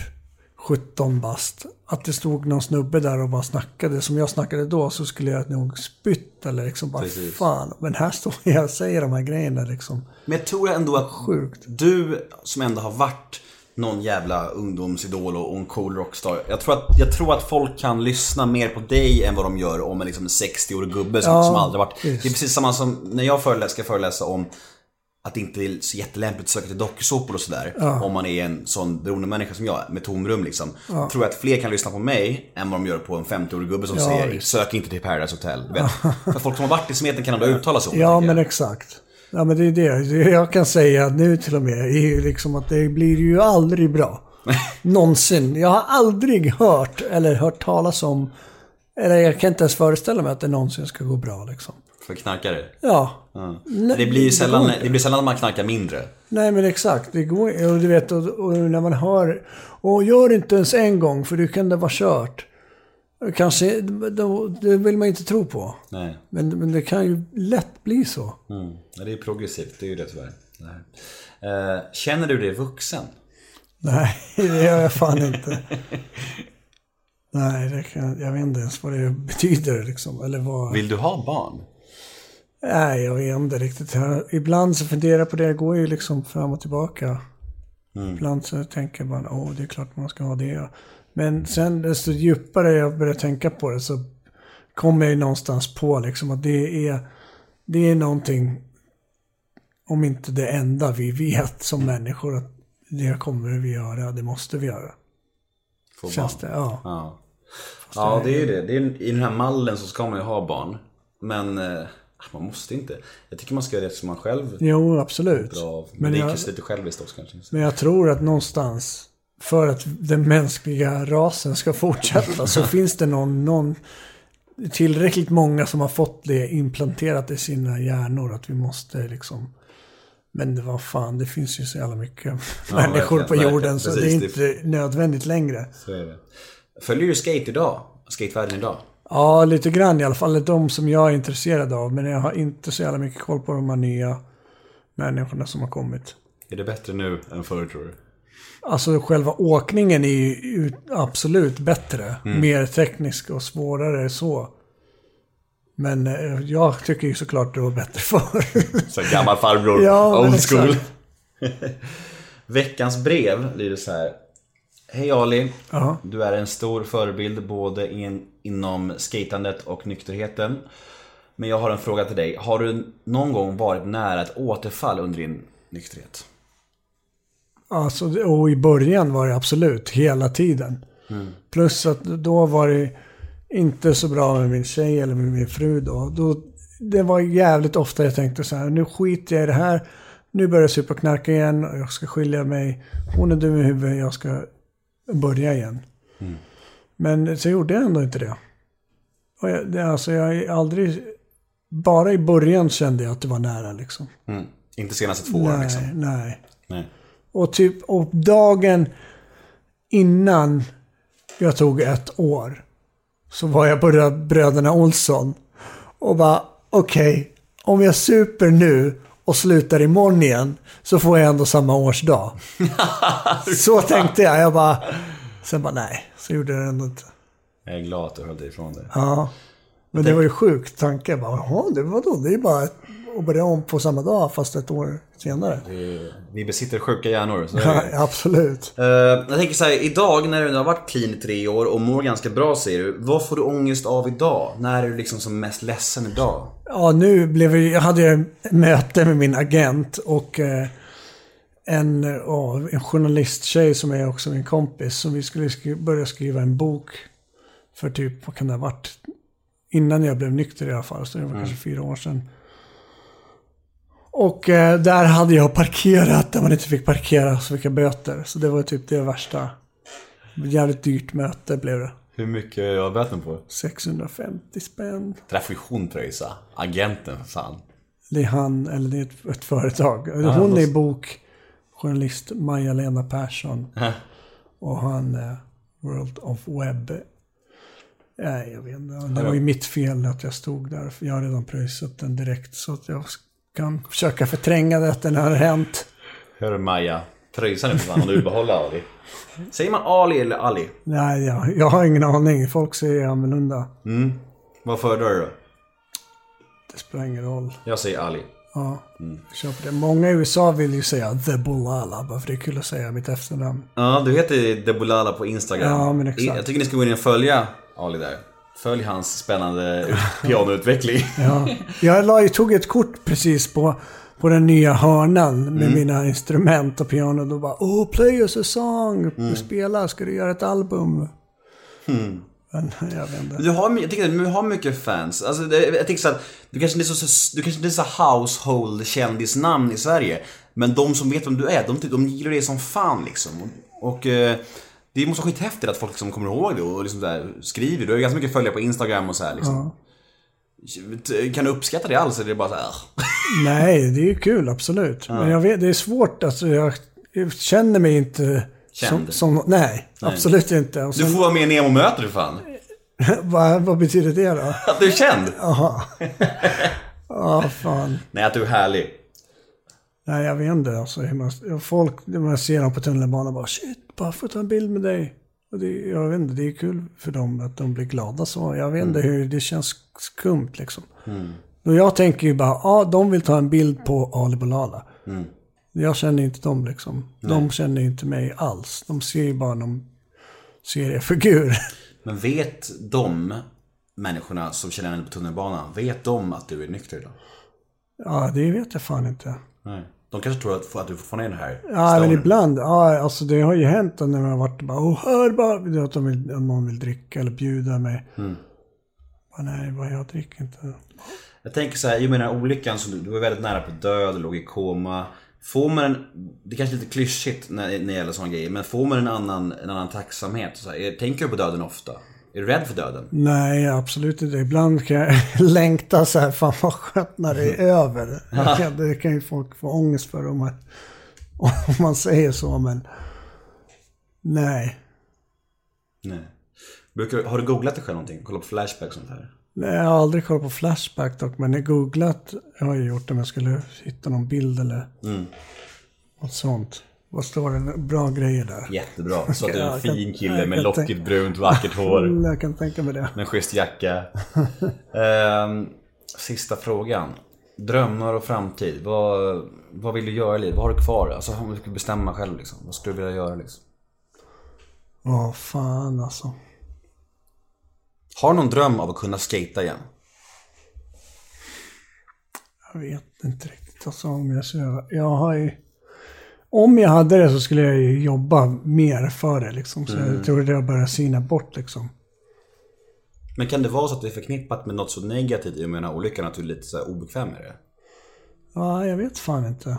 17 bast. Att det stod någon snubbe där och bara snackade som jag snackade då så skulle jag nog spytt eller liksom bara Precis. fan. Men här står jag och säger de här grejerna liksom. Men jag tror ändå att Sjukt. du som ändå har varit någon jävla ungdomsidol och en cool rockstar. Jag tror, att, jag tror att folk kan lyssna mer på dig än vad de gör om en liksom 60-årig gubbe som, Ja, som aldrig varit. visst. Det är precis samma som när jag föreläser, ska föreläsa om att det inte är så jättelämpligt att söka till dokusåpor och sådär. Om man är en sån beroendemänniska som jag med tomrum liksom. Tror jag att fler kan lyssna på mig än vad de gör på en 50-årig gubbe som Ja, säger visst. sök inte till Paradise Hotel. Vet. För folk som har varit i smeten kan ändå uttala sig om Ja men exakt. Ja men det är det. Det jag kan säga nu till och med är ju liksom att det blir ju aldrig bra. Någonsin. Jag har aldrig hört eller hört talas om eller jag kan inte ens föreställa mig att det någonsin ska gå bra liksom. För knarkare. Ja. Men Det blir ju sällan, inte. det blir sällan man knarkar mindre. Nej men exakt, det går och du vet och, och när man hör och gör det inte ens en gång för du kan det vara kört. Kanske, då, det vill man inte tro på. Nej. Men, men det kan ju lätt bli så. Mm. Det är progressivt, det är ju det tyvärr. Eh, känner du dig vuxen? Nej, det gör jag fan inte. Nej, det kan, jag vet inte ens vad det betyder liksom. Eller vad... Vill du ha barn? Nej, jag vet inte riktigt. Jag, ibland så funderar jag på det. Det går ju liksom fram och tillbaka. Ibland så tänker man, åh, det är klart man ska ha det. Men sen desto djupare jag börjar tänka på det så kommer jag någonstans på liksom att det är, det är någonting, om inte det enda vi vet som människor, att det kommer vi göra, det måste vi göra. Få Känns barn. det? Ja. Ja. ja, det är ju det. det är, I den här mallen så ska man ju ha barn. Men eh, man måste inte. Jag tycker man ska göra det som man själv Jo, absolut. av. Men, Men det är jag- kanske lite själviskt också kanske. Men jag tror att någonstans, för att den mänskliga rasen ska fortsätta, så finns det någon, någon tillräckligt många som har fått det implanterat i sina hjärnor att vi måste liksom men det var fan, det finns ju så jävla mycket människor verkligen, på jorden verkligen. så Precis, det är inte nödvändigt längre. Följer du skate idag? Skatevärlden idag? Ja, lite grann i alla fall. De som jag är intresserad av. Men jag har inte så jävla mycket koll på de här nya människorna som har kommit. Är det bättre nu än förr tror du? Alltså själva åkningen är ju ut- absolut bättre. Mer teknisk och svårare så. Men eh, jag tycker ju såklart det var bättre förr. Så gammal farbror, Ja, old school. Veckans brev lyder så här. Hej Ali, Ja. du är en stor förebild både in, inom skatandet och nykterheten. Men jag har en fråga till dig. Har du någon gång varit nära ett återfall under din nykterhet? Alltså, och i början var det absolut hela tiden. Plus att då var det inte så bra med min tjej eller med min fru då. då. Det var jävligt ofta jag tänkte så här, nu skiter jag i det här. Nu börjar jag supa knarka igen och jag ska skilja mig. Hon är dum i huvudet, jag ska börja igen. Men så gjorde jag ändå inte det. Och jag, det alltså jag aldrig... Bara i början kände jag att det var nära liksom. Mm. Inte senaste två åren liksom? nej. Nej. Och typ, och dagen innan jag tog ett år så var jag på Rö- Bröderna Olsson och bara okej, om jag super nu och slutar imorgon igen så får jag ändå samma årsdag. så tänkte jag. Jag bara, sen bara nej, så gjorde jag det ändå inte. Jag är glad att du höll dig ifrån det. Ja. Men det var ju sjukt tanke. Jag bara, Jaha, det var då. Det är bara att att börja om på samma dag fast ett år senare. Vi besitter sjuka hjärnor. Är Ja, absolut. Eh, jag tänker så här, idag när du har varit clean i tre år och mår ganska bra säger du. Vad får du ångest av idag? När är du liksom som mest ledsen idag? Ja, nu blev jag, jag hade jag möte med min agent och eh, en, ja, en journalisttjej som är också min kompis. Som vi skulle skri- börja skriva en bok för typ, vad kan det ha varit? Innan jag blev nykter i alla fall, så det var kanske fyra år sedan. Och eh, där hade jag parkerat där man inte fick parkera, så fick jag böter. Så det var typ det värsta. Jävligt dyrt möte blev det. Hur mycket har böten på? 650 spänn. Det där får ju hon pröjsa. Agenten för fan. Det är han, eller det är ett, ett företag. Hon då- är bokjournalist, Maja-Lena Persson. Och han är World of Web. Nej, jag vet inte. Det var ju mitt fel att jag stod där. För jag har redan pröjsat den direkt. Så att jag kan försöka förtränga det att den har hänt. Hör du Maja? Pröjsa nu för fan om du behålla Ali. Säger man Ali eller Ali? Nej, jag, jag har ingen aning. Folk säger annorlunda. Vad föredrar du då? Det spelar ingen roll. Jag säger Ali. Ja, kör på det. Många i USA vill ju säga The Bulala. Bara för det är kul att säga mitt efternamn. Ja, du heter Debulala på Instagram. Ja, men exakt. Jag tycker ni ska gå in och följa Ali där. Följ hans spännande pianoutveckling. Ja. Jag la, tog ett kort precis på, på den nya hörnan med Mm. mina instrument och piano. Då bara oh play us a song. Mm. Spela, ska du göra ett album? Men jag vet inte. Du har, jag tycker du har mycket fans. Alltså, det, jag tänker så att du kanske inte är så, du kanske inte är så household kändisnamn i Sverige. Men de som vet vem du är, de, typ- de gillar dig som fan liksom. Och, och eh, det måste vara skithäftigt att folk liksom kommer ihåg det och liksom där, skriver. Du har ju ganska mycket följare på Instagram och så här liksom. Kan du uppskatta det alls eller är det bara så här? Nej, det är ju kul, absolut. Men jag vet, det är svårt. Alltså, jag, jag känner mig inte som, Känd. som... Nej, absolut inte. Och Du sen, får vara med i Nemo-möter för fan. vad, vad betyder det då? Att du är känd. Jaha. Ja, fan. Nej, att du är härlig. Nej, jag vet inte. Alltså, man, folk, när man ser dem på tunnelbanan bara shit, bara få ta en bild med dig. Och det, jag vet inte, det är kul för dem att de blir glada så. Jag vet inte hur, det känns skumt liksom. Och jag tänker ju bara, ja, de vill ta en bild på Ali Bolala. Jag känner inte dem liksom. De känner inte mig alls. De ser ju bara någon seriefigur. Men vet de människorna som känner henne på tunnelbanan, vet de att du är nykter idag? Ja, det vet jag fan inte. Nej. De kanske tror att, att du fortfarande är den här Ja, men ibland. Ja, alltså det har ju hänt när man har varit bara, åh, hör bara, att de vill, om någon vill dricka eller bjuda mig. Mm. Bara, nej, bara, jag dricker inte. Jag tänker så här, i och med den här olyckan så du, var väldigt nära på död, låg i koma. Får man en, det är kanske är lite klyschigt när, när det gäller sådana grejer, men får man en annan, en annan tacksamhet? Så här, är- tänker du på döden ofta? Är du rädd för döden? Nej, absolut inte. Ibland kan jag längta så här, fan vad skönt när det är över. Kan, det kan ju folk få ångest för om man, om man säger så, men nej. Nej. Brukar, har du googlat dig själv någonting? Kolla på Flashback och sånt här? Nej, jag har aldrig kollat på Flashback dock, men jag googlat jag har jag gjort om jag skulle hitta någon bild eller något sånt. Vad står det? Bra grejer där. Jättebra. Så att du är Ja, en fin kille med lockigt brunt vackert hår. Jag kan tänka mig det. Med en schysst jacka. Ehm, sista frågan. Drömmar och framtid. Vad, vad vill du göra i livet? Vad har du kvar? Alltså om du skulle bestämma själv liksom. Vad skulle du vilja göra liksom? Åh, fan alltså. Har du någon dröm av att kunna skata igen? Jag vet inte riktigt alltså, om jag ska... Jag har ju... Om jag hade det så skulle jag ju jobba mer för det liksom. Så jag tror det har börjat sina bort liksom. Men kan det vara så att det är förknippat med något så negativt i och med den här olyckan att du är lite så obekväm med det? Ja, jag vet fan inte.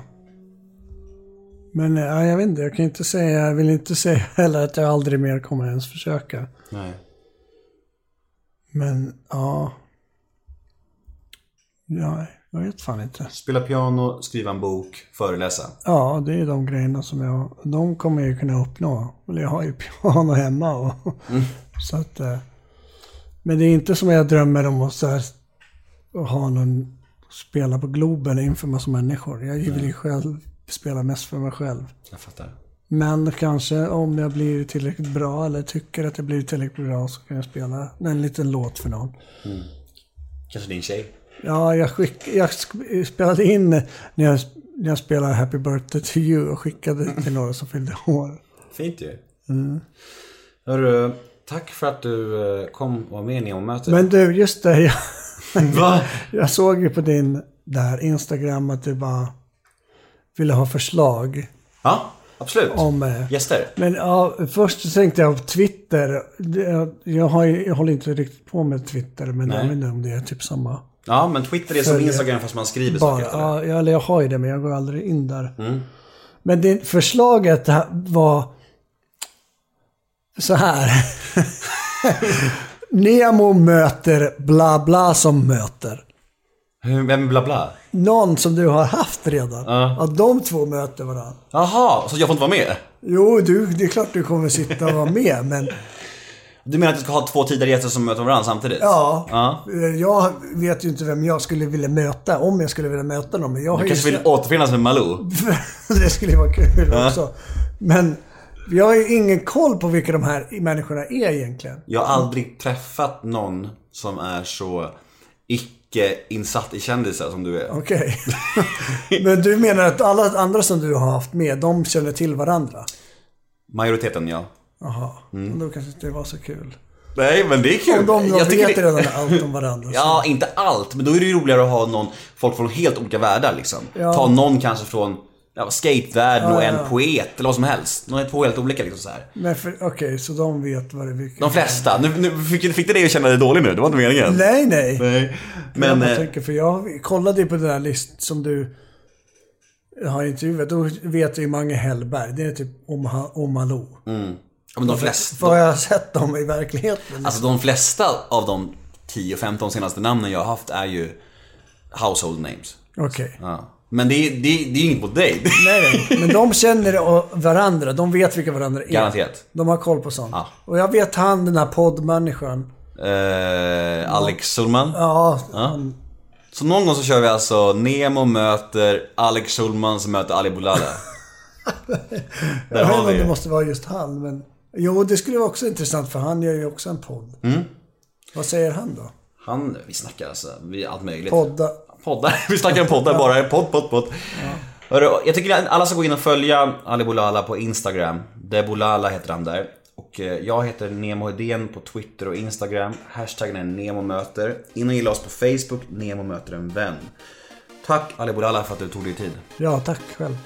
Men ja, jag vet inte, jag kan inte säga, jag vill inte säga heller att jag aldrig mer kommer ens försöka. Nej. Men ja. Ja, jag vet fan inte. Spela piano, skriva en bok, föreläsa. Ja, det är de grejerna som jag, de kommer jag ju kunna uppnå. Jag har ju piano hemma och så att. eh, Men det är inte som jag drömmer om att så här, ha någon, spela på Globen inför massa människor. Jag vill ju själv spela mest för mig själv. Jag fattar. Men kanske om jag blir tillräckligt bra eller tycker att jag blir tillräckligt bra så kan jag spela en liten låt för någon. Kanske din tjej? Ja, jag, skick, jag spelade in när jag, när jag spelade Happy Birthday to you och skickade till några som fyllde år. Fint ju. Hörru, tack för att du eh, kom och var med i Neomötet. Men du, just det. Jag, Va? jag såg ju på din där Instagram att du bara ville ha förslag Ja, absolut. om... eh, Gäster? Men ja, först tänkte jag på Twitter. Det- Jag, har, jag håller inte riktigt på med Twitter, men Nej. jag vet inte om det är typ samma. Ja, men Twitter är som. Instagram fast man skriver Bara, saker efter det. ja, jag- eller jag har ju det, men jag går aldrig in där. Mm. Men det, förslaget var så här. Nemo möter bla bla som möter. Vem bla bla? Någon som du har haft redan. Ja. Att de två möter varandra. Jaha, så jag får inte vara med? Jo, du, det är klart du kommer sitta och vara med, men Du menar att du ska ha två tidigare gäster som möter varandra samtidigt? ja. Ja. Jag vet ju inte vem jag skulle vilja möta, om jag skulle vilja möta någon. Men jag Du ju kanske vill sett- återförenas med Malou? det skulle ju vara kul också. Men jag har ju ingen koll på vilka de här människorna är egentligen. Jag har aldrig träffat någon som är så icke-insatt i kändisar som du är. Okej. Men du menar att alla andra som du har haft med, de känner till varandra? Majoriteten, ja. Jaha. Mm. Då kanske inte det var så kul. Nej, men det är kul. Om de Jag vet det- redan allt om varandra. så- Ja, inte allt. Men då är det ju roligare att ha någon, folk från helt olika världar liksom. Ja. Ta någon kanske från ja, skatevärlden Ja, och en ja. poet eller vad som helst. Någon är två helt olika liksom så här. Men okej, så de vet vad det är. vilka- De flesta. Nu, nu fick, fick du dig att känna dig dålig nu? Det var inte meningen. Nej, nej. Nej. Men, Men... jag eh, tänker, för jag kollade ju på den där listan som du har intervjuat. Då vet jag ju Mange Hellberg. Det är typ om, om Malou. Ja, men de flesta... För jag har sett dem i verkligheten. Alltså de flesta av de 10-15 senaste namnen jag har haft är ju household names. Okej. Ja. Men det är, det, är, det är inget mot dig. Nej. Men de känner varandra. De vet vilka varandra är. Garanterat. De har koll på sånt. Ja. Och jag vet han, den här poddmänniskan. Eh, Alex Schulman. Ja, Ja. Så någon gång så kör vi alltså Nemo möter Alex Schulman som möter Ali Boulala. Jag vet inte om det. måste vara just han. Men... Jo, det skulle vara också intressant för han gör ju också en podd. Mm. Vad säger han då? Han, vi snackar alltså, vi allt möjligt. Podda. Poddar. Vi snackar om poddar bara. Podd, podd, podd. Hörru, jag tycker att alla ska gå in och följa Ali Boulala på Instagram. Debolala heter han där. Och eh, jag heter Nemo Hedén på Twitter och Instagram. Hashtaggen är NEMOMÖTER. In och gilla oss på Facebook, Nemo möter en vän. Tack Ali Boulala för att du tog dig tid. Ja, tack själv.